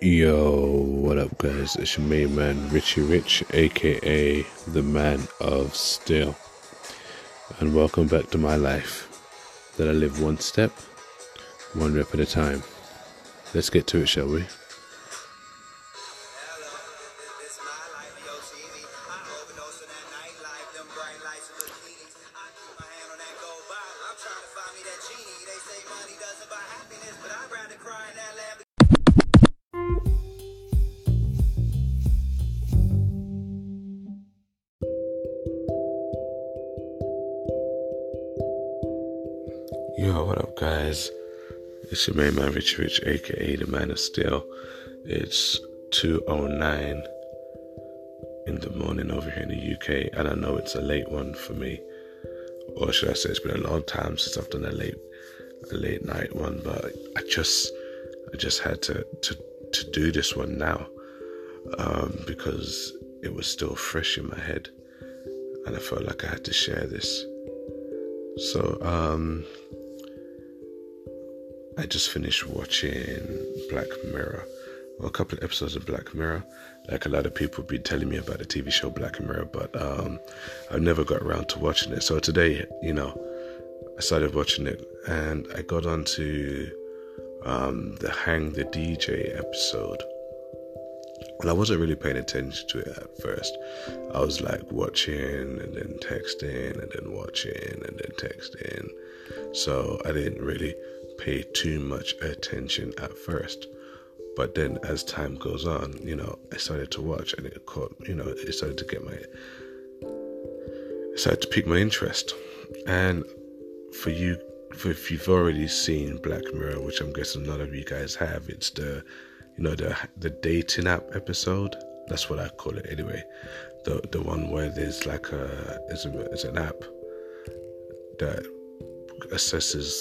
Yo, what up, guys? It's your main man, Richie Rich, aka the Man of Steel. And welcome back to my life that I live one step, one rep at a time. Let's get to it, shall we? It's your main man, Rich Rich, aka the Man of Steel. It's 2.09 in the morning over here in the UK, and I know it's a late one for me. Or should I say, it's been a long time since I've done a late, a late night one. But I just, I just had to to to do this one now um, because it was still fresh in my head, and I felt like I had to share this. So, um, I just finished watching Black Mirror. Well, a couple of episodes of Black Mirror. Like a lot of people been telling me about the TV show Black Mirror, but um, I've never got around to watching it. So today, you know, I started watching it and I got onto um, the Hang the DJ episode. And I wasn't really paying attention to it at first. I was like watching and then texting and then watching and then texting. So I didn't really pay too much attention at first. But then as time goes on, you know, I started to watch and it caught, you know, it started to get my, it started to pique my interest. And for you, for if you've already seen Black Mirror, which I'm guessing a lot of you guys have, it's the, you know, the the dating app episode. That's what I call it anyway. The the one where there's like a, it's an app that assesses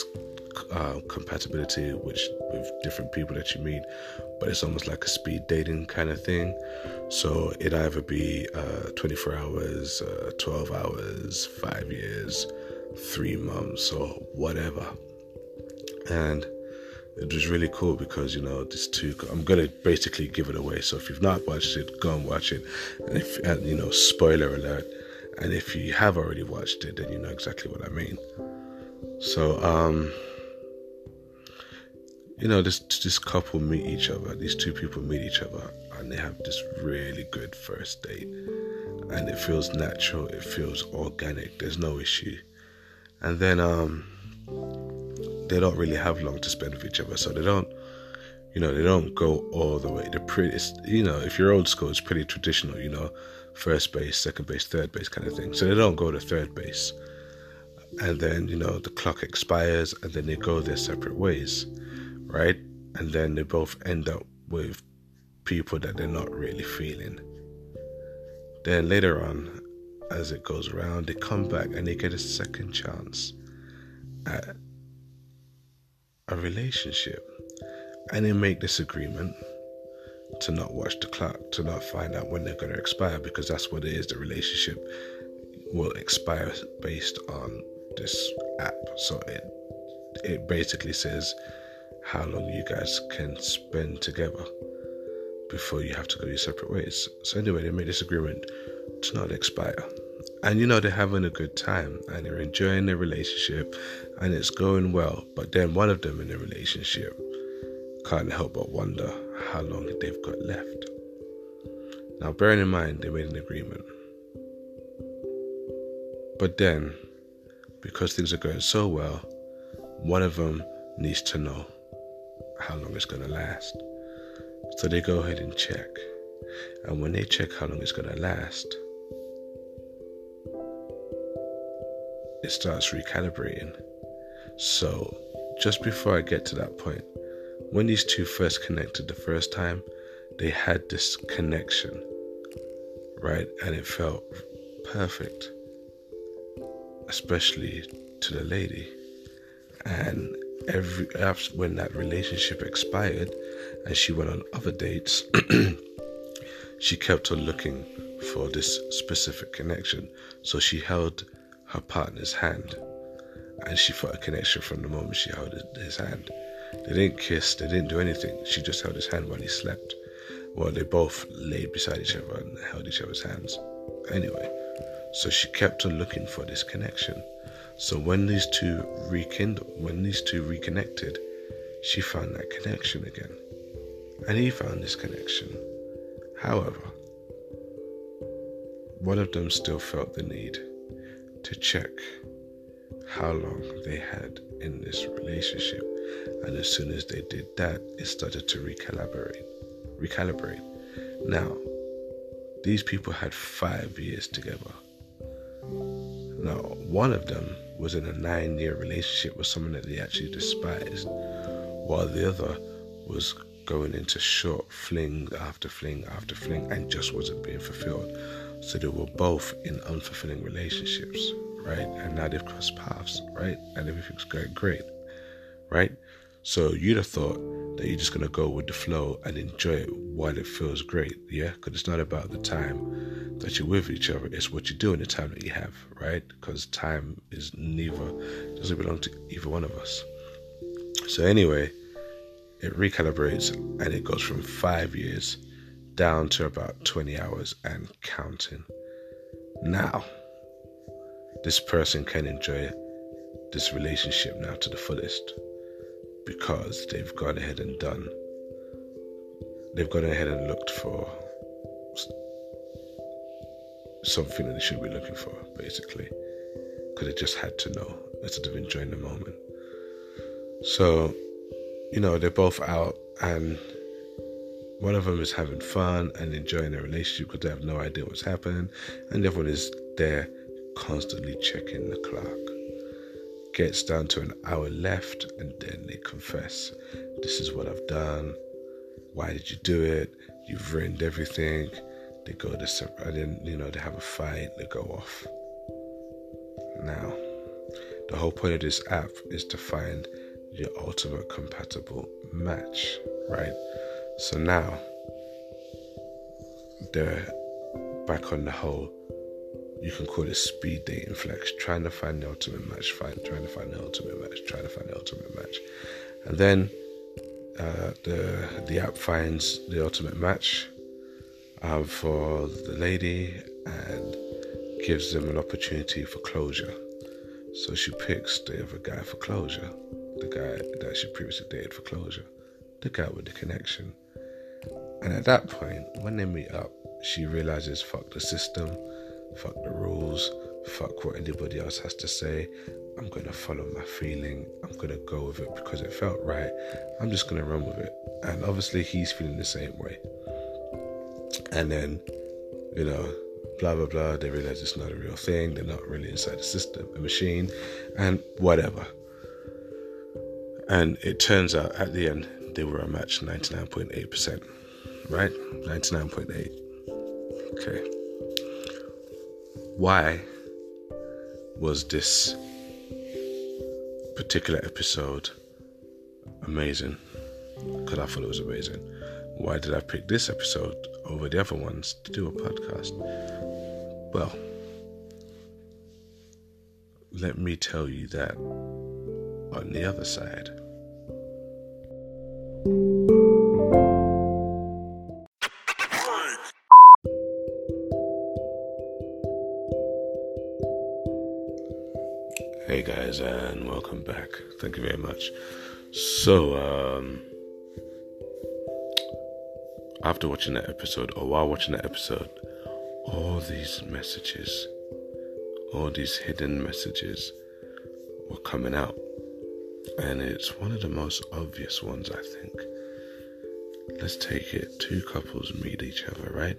uh, compatibility which with different people that you meet, but it's almost like a speed dating kind of thing. So it either be uh, 24 hours, uh, 12 hours, five years, three months, or whatever. And it was really cool because you know this two. I'm gonna basically give it away. So if you've not watched it, go and watch it. And if and, you know, spoiler alert. And if you have already watched it, then you know exactly what I mean. So um you know, this this couple meet each other. These two people meet each other, and they have this really good first date, and it feels natural. It feels organic. There's no issue, and then um, they don't really have long to spend with each other, so they don't, you know, they don't go all the way. They're pretty, you know, if you're old school, it's pretty traditional, you know, first base, second base, third base kind of thing. So they don't go to third base, and then you know the clock expires, and then they go their separate ways right? And then they both end up with people that they're not really feeling. Then later on, as it goes around, they come back and they get a second chance at a relationship. And they make this agreement to not watch the clock, to not find out when they're going to expire, because that's what it is. The relationship will expire based on this app. So it it basically says how long you guys can spend together before you have to go your separate ways. So anyway, they made this agreement to not expire. And you know they're having a good time and they're enjoying their relationship and it's going well. But then one of them in the relationship can't help but wonder how long they've got left. Now bearing in mind they made an agreement. But then, because things are going so well, one of them needs to know how long it's going to last. So they go ahead and check. And when they check how long it's going to last, it starts recalibrating. So just before I get to that point, when these two first connected the first time, they had this connection, right? And it felt perfect, especially to the lady. And every when that relationship expired and she went on other dates she kept on looking for this specific connection so she held her partner's hand and she felt a connection from the moment she held his hand They didn't kiss, they didn't do anything. She just held his hand while he slept. Well, they both laid beside each other and held each other's hands. Anyway, so she kept on looking for this connection. So when these two rekindled, when these two reconnected, she found that connection again. And he found this connection. However, one of them still felt the need to check how long they had in this relationship. And as soon as they did that, it started to recalibrate. Recalibrate. Now, these people had five years together. Now, one of them was in a nine year relationship with someone that they actually despised, while the other was going into short fling after fling after fling and just wasn't being fulfilled. So they were both in unfulfilling relationships, right? And now they've crossed paths, right? And everything's going great, right? So you'd have thought that you're just gonna go with the flow and enjoy it while it feels great, yeah? Because it's not about the time that you're with each other; it's what you do in the time that you have, right? Because time is neither doesn't belong to either one of us. So anyway, it recalibrates and it goes from five years down to about 20 hours and counting. Now, this person can enjoy this relationship now to the fullest because they've gone ahead and done, they've gone ahead and looked for something that they should be looking for, basically, because they just had to know instead of enjoying the moment. So, you know, they're both out and one of them is having fun and enjoying their relationship because they have no idea what's happening, and the other one is there constantly checking the clock. Gets down to an hour left, and then they confess, This is what I've done. Why did you do it? You've ruined everything. Go to then, you know, they have a fight, they go off. Now, the whole point of this app is to find your ultimate compatible match, right? So now they're back on the whole. You can call it speed dating flex, trying to find the ultimate match, find, trying to find the ultimate match, trying to find the ultimate match, and then uh, the the app finds the ultimate match um, for the lady and gives them an opportunity for closure. So she picks the other guy for closure, the guy that she previously dated for closure, the guy with the connection. And at that point, when they meet up, she realizes fuck the system, fuck the rules, fuck what anybody else has to say. I'm going to follow my feeling. I'm going to go with it because it felt right. I'm just going to run with it. And obviously, he's feeling the same way. And then, you know, blah, blah, blah. They realize it's not a real thing. They're not really inside the system, a machine, and whatever. And it turns out at the end, they were a match 99.8%. Right? 99.8. Okay. Why was this particular episode amazing? Because I thought it was amazing. Why did I pick this episode over the other ones to do a podcast? Well, let me tell you that on the other side. Hey guys, and welcome back. Thank you very much. So, um, after watching that episode, or while watching that episode, all these messages, all these hidden messages were coming out. And it's one of the most obvious ones, I think. Let's take it two couples meet each other, right?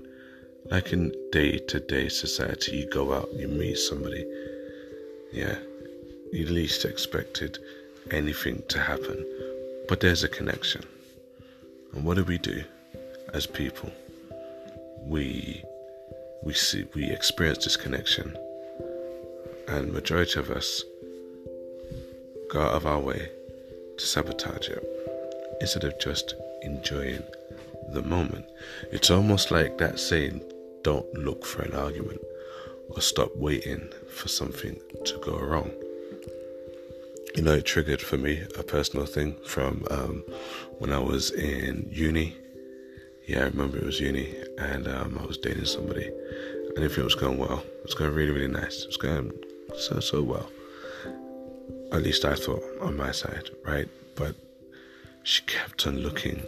Like in day to day society, you go out, you meet somebody. Yeah, you least expected anything to happen, but there's a connection. And what do we do as people? We we see we experience this connection, and majority of us go out of our way to sabotage it instead of just enjoying the moment. It's almost like that saying, don't look for an argument or stop waiting for something to go wrong. you know, it triggered for me a personal thing from um, when I was in uni. Yeah, I remember it was uni, and um, I was dating somebody, and everything was going well. It was going really, really nice. It was going so, so well. At least I thought on my side, right? But she kept on looking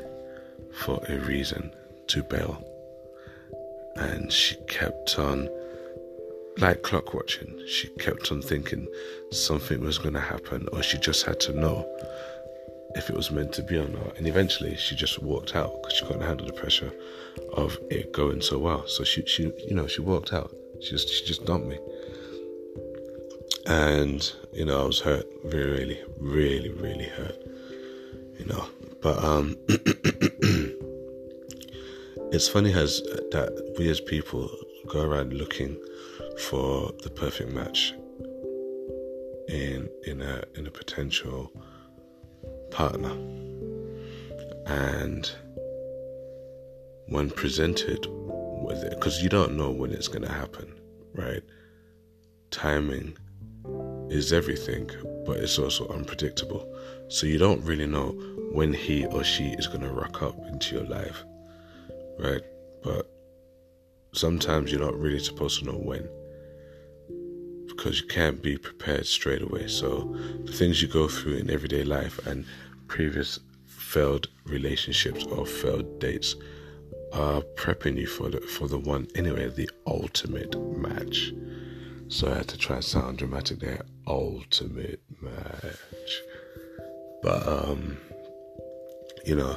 for a reason to bail, and she kept on like clock watching. She kept on thinking something was going to happen, or she just had to know if it was meant to be or not. And eventually, she just walked out because she couldn't handle the pressure of it going so well. So she, she, you know, she walked out. She just, she just dumped me. And you know, I was hurt, really, really, really hurt. You know, but um, it's funny as that we as people go around looking for the perfect match in in a in a potential partner. And when presented with it because you don't know when it's going to happen right? Timing is everything but it's also unpredictable. So you don't really know when he or she is going to rock up into your life right? But sometimes you're not really supposed to know when because you can't be prepared straight away. So the things you go through in everyday life and previous failed relationships or failed dates are prepping you for the for the one anyway, the ultimate match. So I had to try and sound dramatic there. Ultimate match. But um you know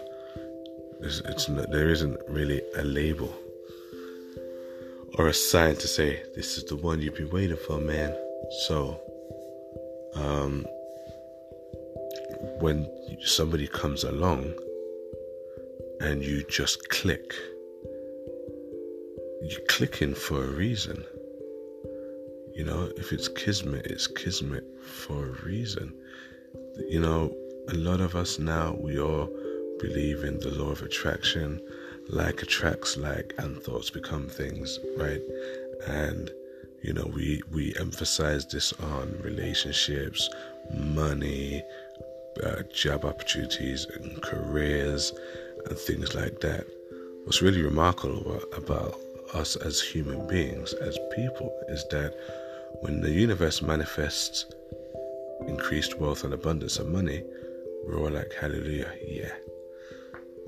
it's, it's not, there isn't really a label or a sign to say this is the one you've been waiting for, man. So, um, when somebody comes along and you just click, you're clicking for a reason. You know, if it's kismet, it's kismet for a reason. You know, a lot of us now, we all believe in the law of attraction like attracts like and thoughts become things right and you know we we emphasize this on relationships money uh, job opportunities and careers and things like that. What's really remarkable about us as human beings as people is that when the universe manifests increased wealth and abundance of money we're all like hallelujah yeah.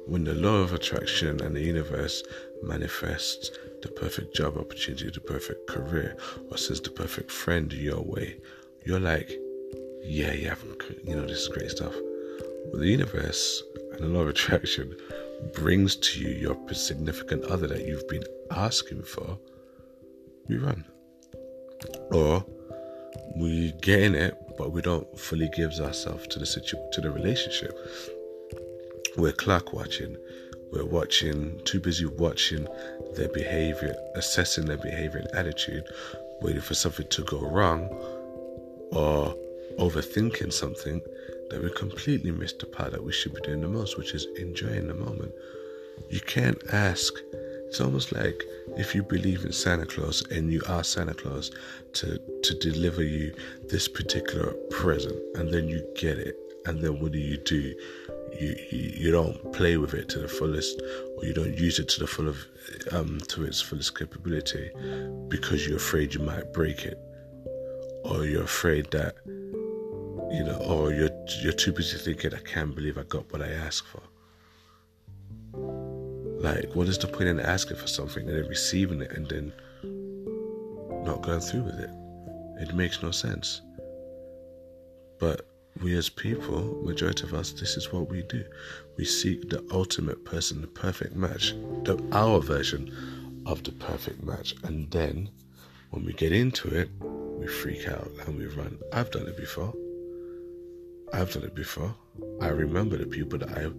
When the law of attraction and the universe manifests the perfect job opportunity, the perfect career, or sends the perfect friend your way, you're like, yeah, yeah, you know, this is great stuff. But the universe and the law of attraction brings to you your significant other that you've been asking for, we run. Or we gain it, but we don't fully give ourselves to the situ- to the relationship we're clock watching. We're watching, too busy watching their behavior, assessing their behavior and attitude, waiting for something to go wrong, or overthinking something that we completely miss the part that we should be doing the most, which is enjoying the moment. You can't ask. It's almost like if you believe in Santa Claus and you ask Santa Claus to, to deliver you this particular present, and then you get it, and then what do you do? you, you, you don't play with it to the fullest or you don't use it to the full of um, to its fullest capability because you're afraid you might break it or you're afraid that you know or you're you're too busy thinking I can't believe I got what I asked for like what is the point in asking for something and then receiving it and then not going through with it it makes no sense but we as people, majority of us, this is what we do. We seek the ultimate person, the perfect match, the, our version of the perfect match. And then when we get into it, we freak out and we run. I've done it before. I've done it before. I remember the people that I,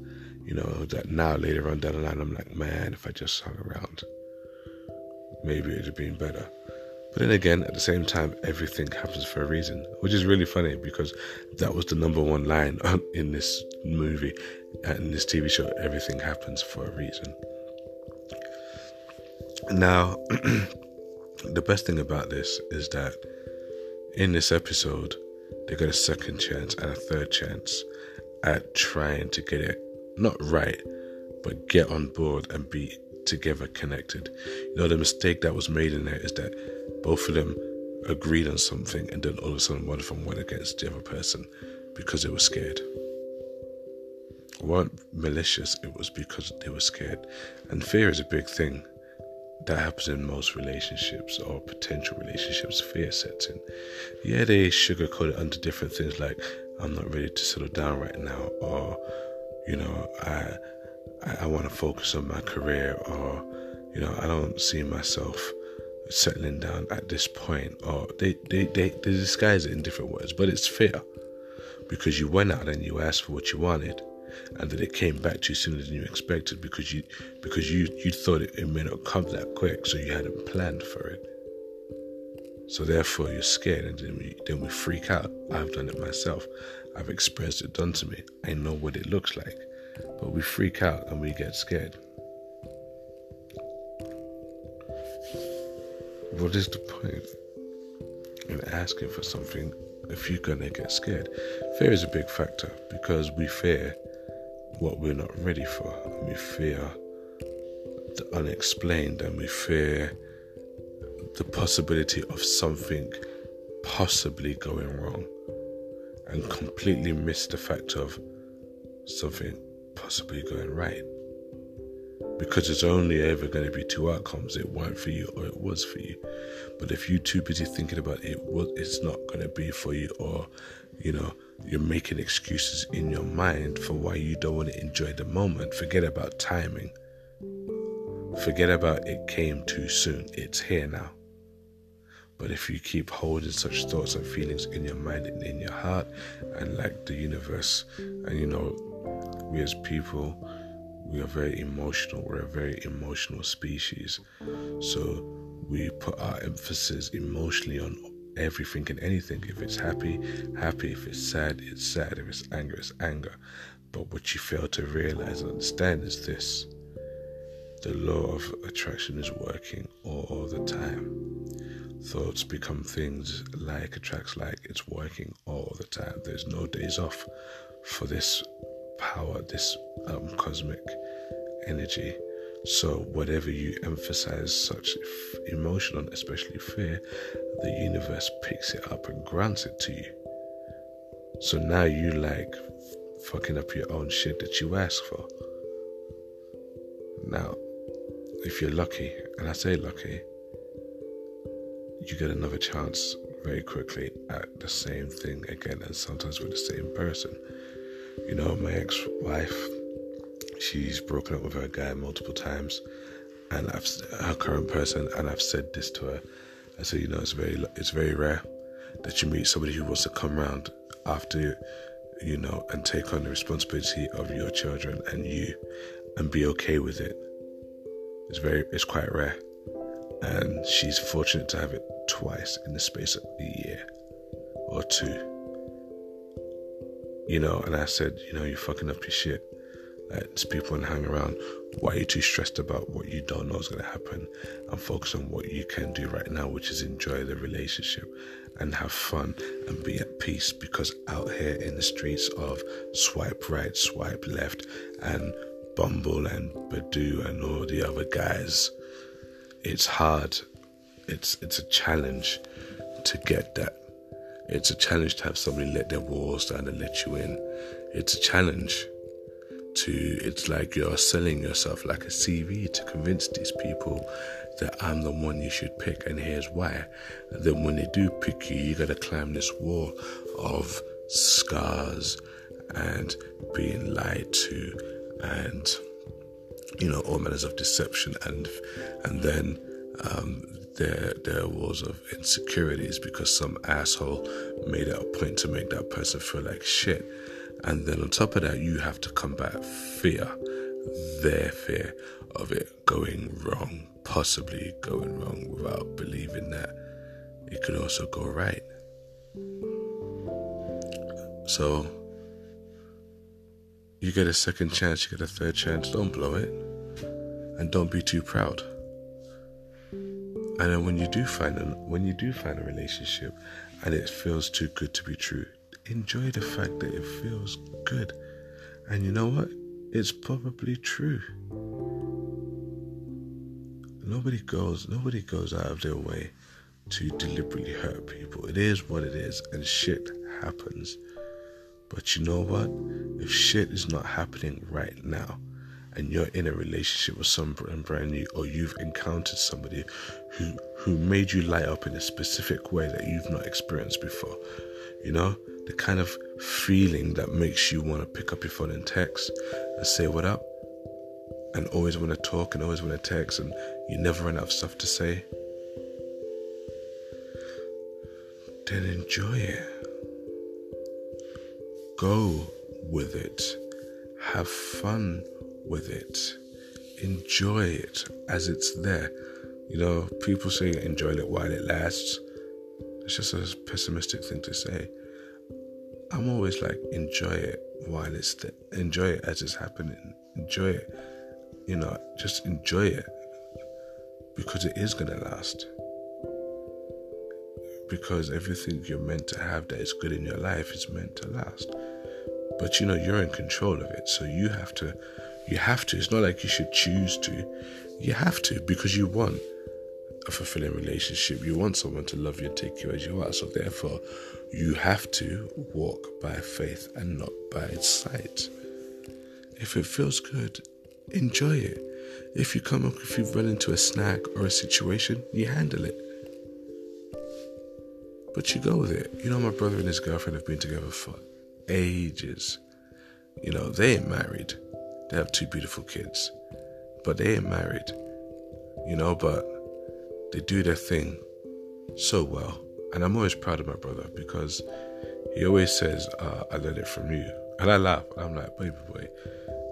you know, that now later on down the line, I'm like, man, if I just hung around, maybe it'd have been better. But then again, at the same time, everything happens for a reason, which is really funny because that was the number one line in this movie and in this TV show. Everything happens for a reason. Now, the best thing about this is that in this episode, they get a second chance and a third chance at trying to get it not right, but get on board and be together connected. You know, the mistake that was made in there is that both of them agreed on something and then all of a sudden one of them went against the other person because they were scared. Weren't malicious, it was because they were scared. And fear is a big thing that happens in most relationships or potential relationships. Fear sets in. Yeah, they sugarcoat it under different things like, I'm not ready to settle down right now, or, you know, I I, I want to focus on my career, or you know, I don't see myself settling down at this point, or they they they, they disguise it in different words, but it's fear because you went out and you asked for what you wanted, and that it came back to you sooner than you expected because you because you you thought it, it may not come that quick, so you hadn't planned for it. So therefore, you're scared, and then we then we freak out. I've done it myself. I've experienced it done to me. I know what it looks like but we freak out and we get scared. What is the point in asking for something if you're gonna get scared? Fear is a big factor because we fear what we're not ready for. And We fear the unexplained and we fear the possibility of something possibly going wrong and completely miss the fact of something possibly going right. Because it's only ever going to be two outcomes. It weren't for you or it was for you. But if you're too busy thinking about it, what it's not going to be for you, or you know, you're making excuses in your mind for why you don't want to enjoy the moment, forget about timing. Forget about it came too soon. It's here now. But if you keep holding such thoughts and feelings in your mind and in your heart, and like the universe, and you know, we as people, we are very emotional. We're a very emotional species. So we put our emphasis emotionally on everything and anything. If it's happy, happy. If it's sad, it's sad. If it's anger, it's anger. But what you fail to realize and understand is this the law of attraction is working all the time. Thoughts become things like attracts like it's working all the time. There's no days off for this power, this um, cosmic energy. So, whatever you emphasize such emotion on, especially fear, the universe picks it up and grants it to you. So now you like fucking up your own shit that you ask for. Now, if you're lucky, and I say lucky, you get another chance very quickly at the same thing again, and sometimes with the same person. You know, my ex wife, she's broken up with her guy multiple times, and I've her current person, and I've said this to her. I said, you know, it's very it's very rare that you meet somebody who wants to come around after you know and take on the responsibility of your children and you and be okay with it. It's very it's quite rare, and she's fortunate to have it twice in the space of a year or two you know, and I said, you know, you're fucking up your shit. There's people and hang around. Why are you too stressed about what you don't know is going to happen? And focus on what you can do right now, which is enjoy the relationship and have fun and be at peace. Because out here in the streets of swipe right, swipe left, and Bumble and Badoo and all the other guys, it's hard. It's it's a challenge to get that it's a challenge to have somebody let their walls down and let you in. It's a challenge to, it's like you're selling yourself like a CV to convince these people that I'm the one you should pick and here's why. And then when they do pick you, you gotta climb this wall of scars and being lied to and you know all manners of deception and and then um, there was of insecurities because some asshole made it a point to make that person feel like shit. And then on top of that, you have to combat fear, their fear of it going wrong, possibly going wrong without believing that it could also go right. So you get a second chance, you get a third chance, don't blow it. And don't be too proud. And then when you do find a, when you do find a relationship and it feels too good to be true, enjoy the fact that it feels good. And you know what? It's probably true. Nobody goes nobody goes out of their way to deliberately hurt people. It is what it is and shit happens. But you know what? If shit is not happening right now, and you're in a relationship with someone brand new, or you've encountered somebody who who made you light up in a specific way that you've not experienced before, you know, the kind of feeling that makes you want to pick up your phone and text and say what up, and always want to talk and always want to text, and you never run out of stuff to say. Then enjoy it. Go with it. Have fun with it. Enjoy it as it's there. You know, people say enjoy it while it lasts. It's just a pessimistic thing to say. I'm always like enjoy it while it's there. Enjoy it as it's happening. Enjoy it. You know, just enjoy it because it is gonna last. Because everything you're meant to have that is good in your life is meant to last. But you know, you're in control of it, so you have to you have to. It's not like you should choose to. You have to because you want a fulfilling relationship. You want someone to love you and take you as you are. So therefore, you have to walk by faith and not by sight. If it feels good, enjoy it. If you come up, if you run into a snag or a situation, you handle it. But you go with it. You know, my brother and his girlfriend have been together for ages. You know, they ain't married. They have two beautiful kids, but they ain't married, you know, but they do their thing so well. And I'm always proud of my brother because he always says, uh, I learned it from you. And I laugh. I'm like, baby boy,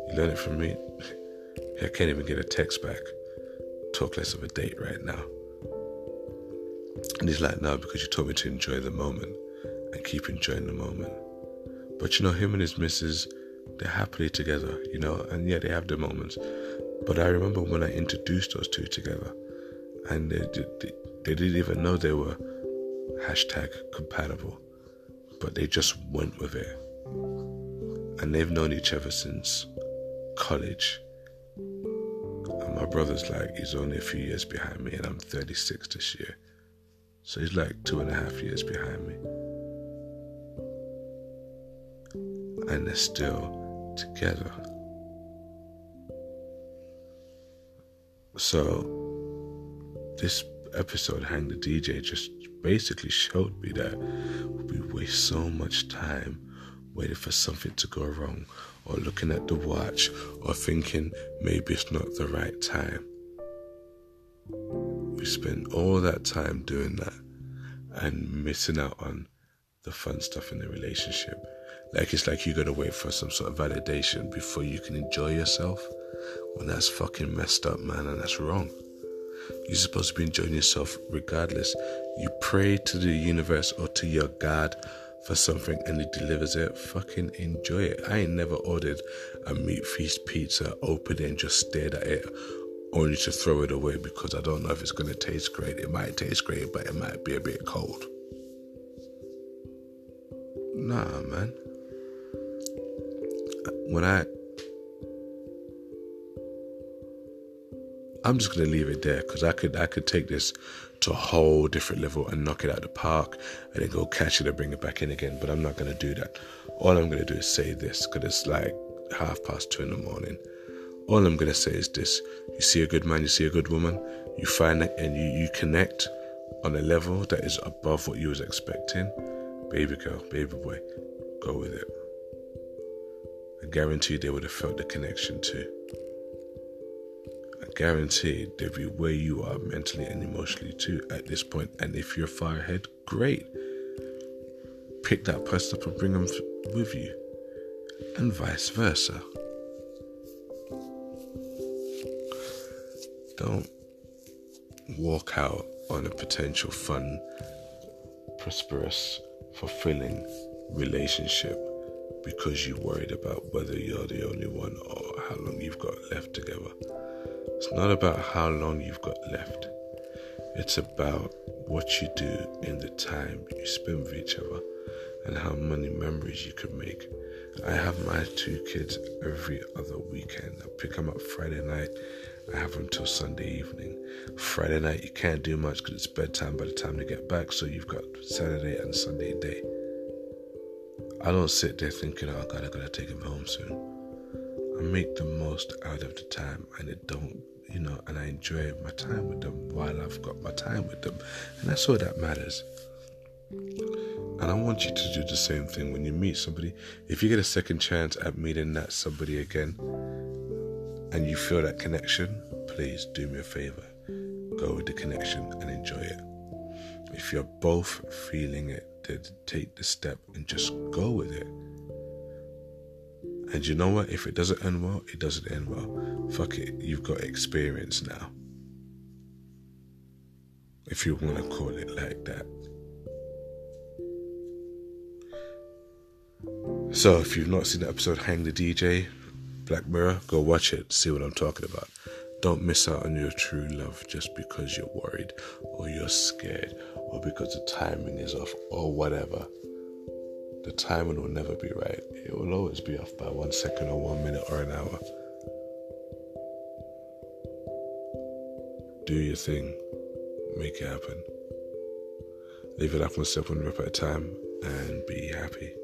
you learned it from me? I can't even get a text back. Talk less of a date right now. And he's like, no, because you taught me to enjoy the moment and keep enjoying the moment. But you know, him and his missus, they're happily together, you know, and yeah, they have their moments. But I remember when I introduced those two together, and they, they, they didn't even know they were hashtag compatible, but they just went with it. And they've known each other since college. And my brother's like, he's only a few years behind me, and I'm 36 this year. So he's like two and a half years behind me. And they're still together. So, this episode, Hang the DJ, just basically showed me that we waste so much time waiting for something to go wrong, or looking at the watch, or thinking maybe it's not the right time. We spend all that time doing that and missing out on the fun stuff in the relationship. Like it's like you're gonna wait for some sort of validation before you can enjoy yourself. When that's fucking messed up, man, and that's wrong. You're supposed to be enjoying yourself regardless. You pray to the universe or to your God for something and it delivers it. Fucking enjoy it. I ain't never ordered a meat feast pizza, opened it and just stared at it only to throw it away because I don't know if it's gonna taste great. It might taste great, but it might be a bit cold. Nah, man when I I'm just gonna leave it there because I could I could take this to a whole different level and knock it out of the park and then go catch it and bring it back in again. But I'm not gonna do that. All I'm gonna do is say this because it's like half past two in the morning. All I'm gonna say is this: you see a good man, you see a good woman, you find it and you, you connect on a level that is above what you was expecting. Baby girl, baby boy, go with it. I guarantee they would have felt the connection too. I guarantee they'd be where you are mentally and emotionally too at this point. And if you're far ahead, great. Pick that person up and bring them with you, and vice versa. Don't walk out on a potential fun, prosperous, fulfilling relationship because you're worried about whether you're the only one or how long you've got left together. It's not about how long you've got left, it's about what you do in the time you spend with each other. and how many memories you can make. I have my two kids every other weekend. I pick them up Friday night. I have them till Sunday evening. Friday night, you can't do much because it's bedtime by the time they get back, so you've got Saturday and Sunday day. I don't sit there thinking, oh God, I gotta take him home soon. I make the most out of the time and it don't, you know, and I enjoy my time with them while I've got my time with them. And that's all that matters. And I want you to do the same thing when you meet somebody. If you get a second chance at meeting that somebody again and you feel that connection, please do me a favor. Go with the connection and enjoy it. If you're both feeling it, then take the step and just go with it. And you know what? If it doesn't end well, it doesn't end well. Fuck it. You've got experience now. If you want to call it like that. So, if you've not seen the episode Hang the DJ, Black Mirror, go watch it, see what I'm talking about. Don't miss out on your true love just because you're worried or you're scared or because the timing is off or whatever. The timing will never be right. It will always be off by one second or one minute or an hour. Do your thing, make it happen. Live it up one step one rip at a time and be happy.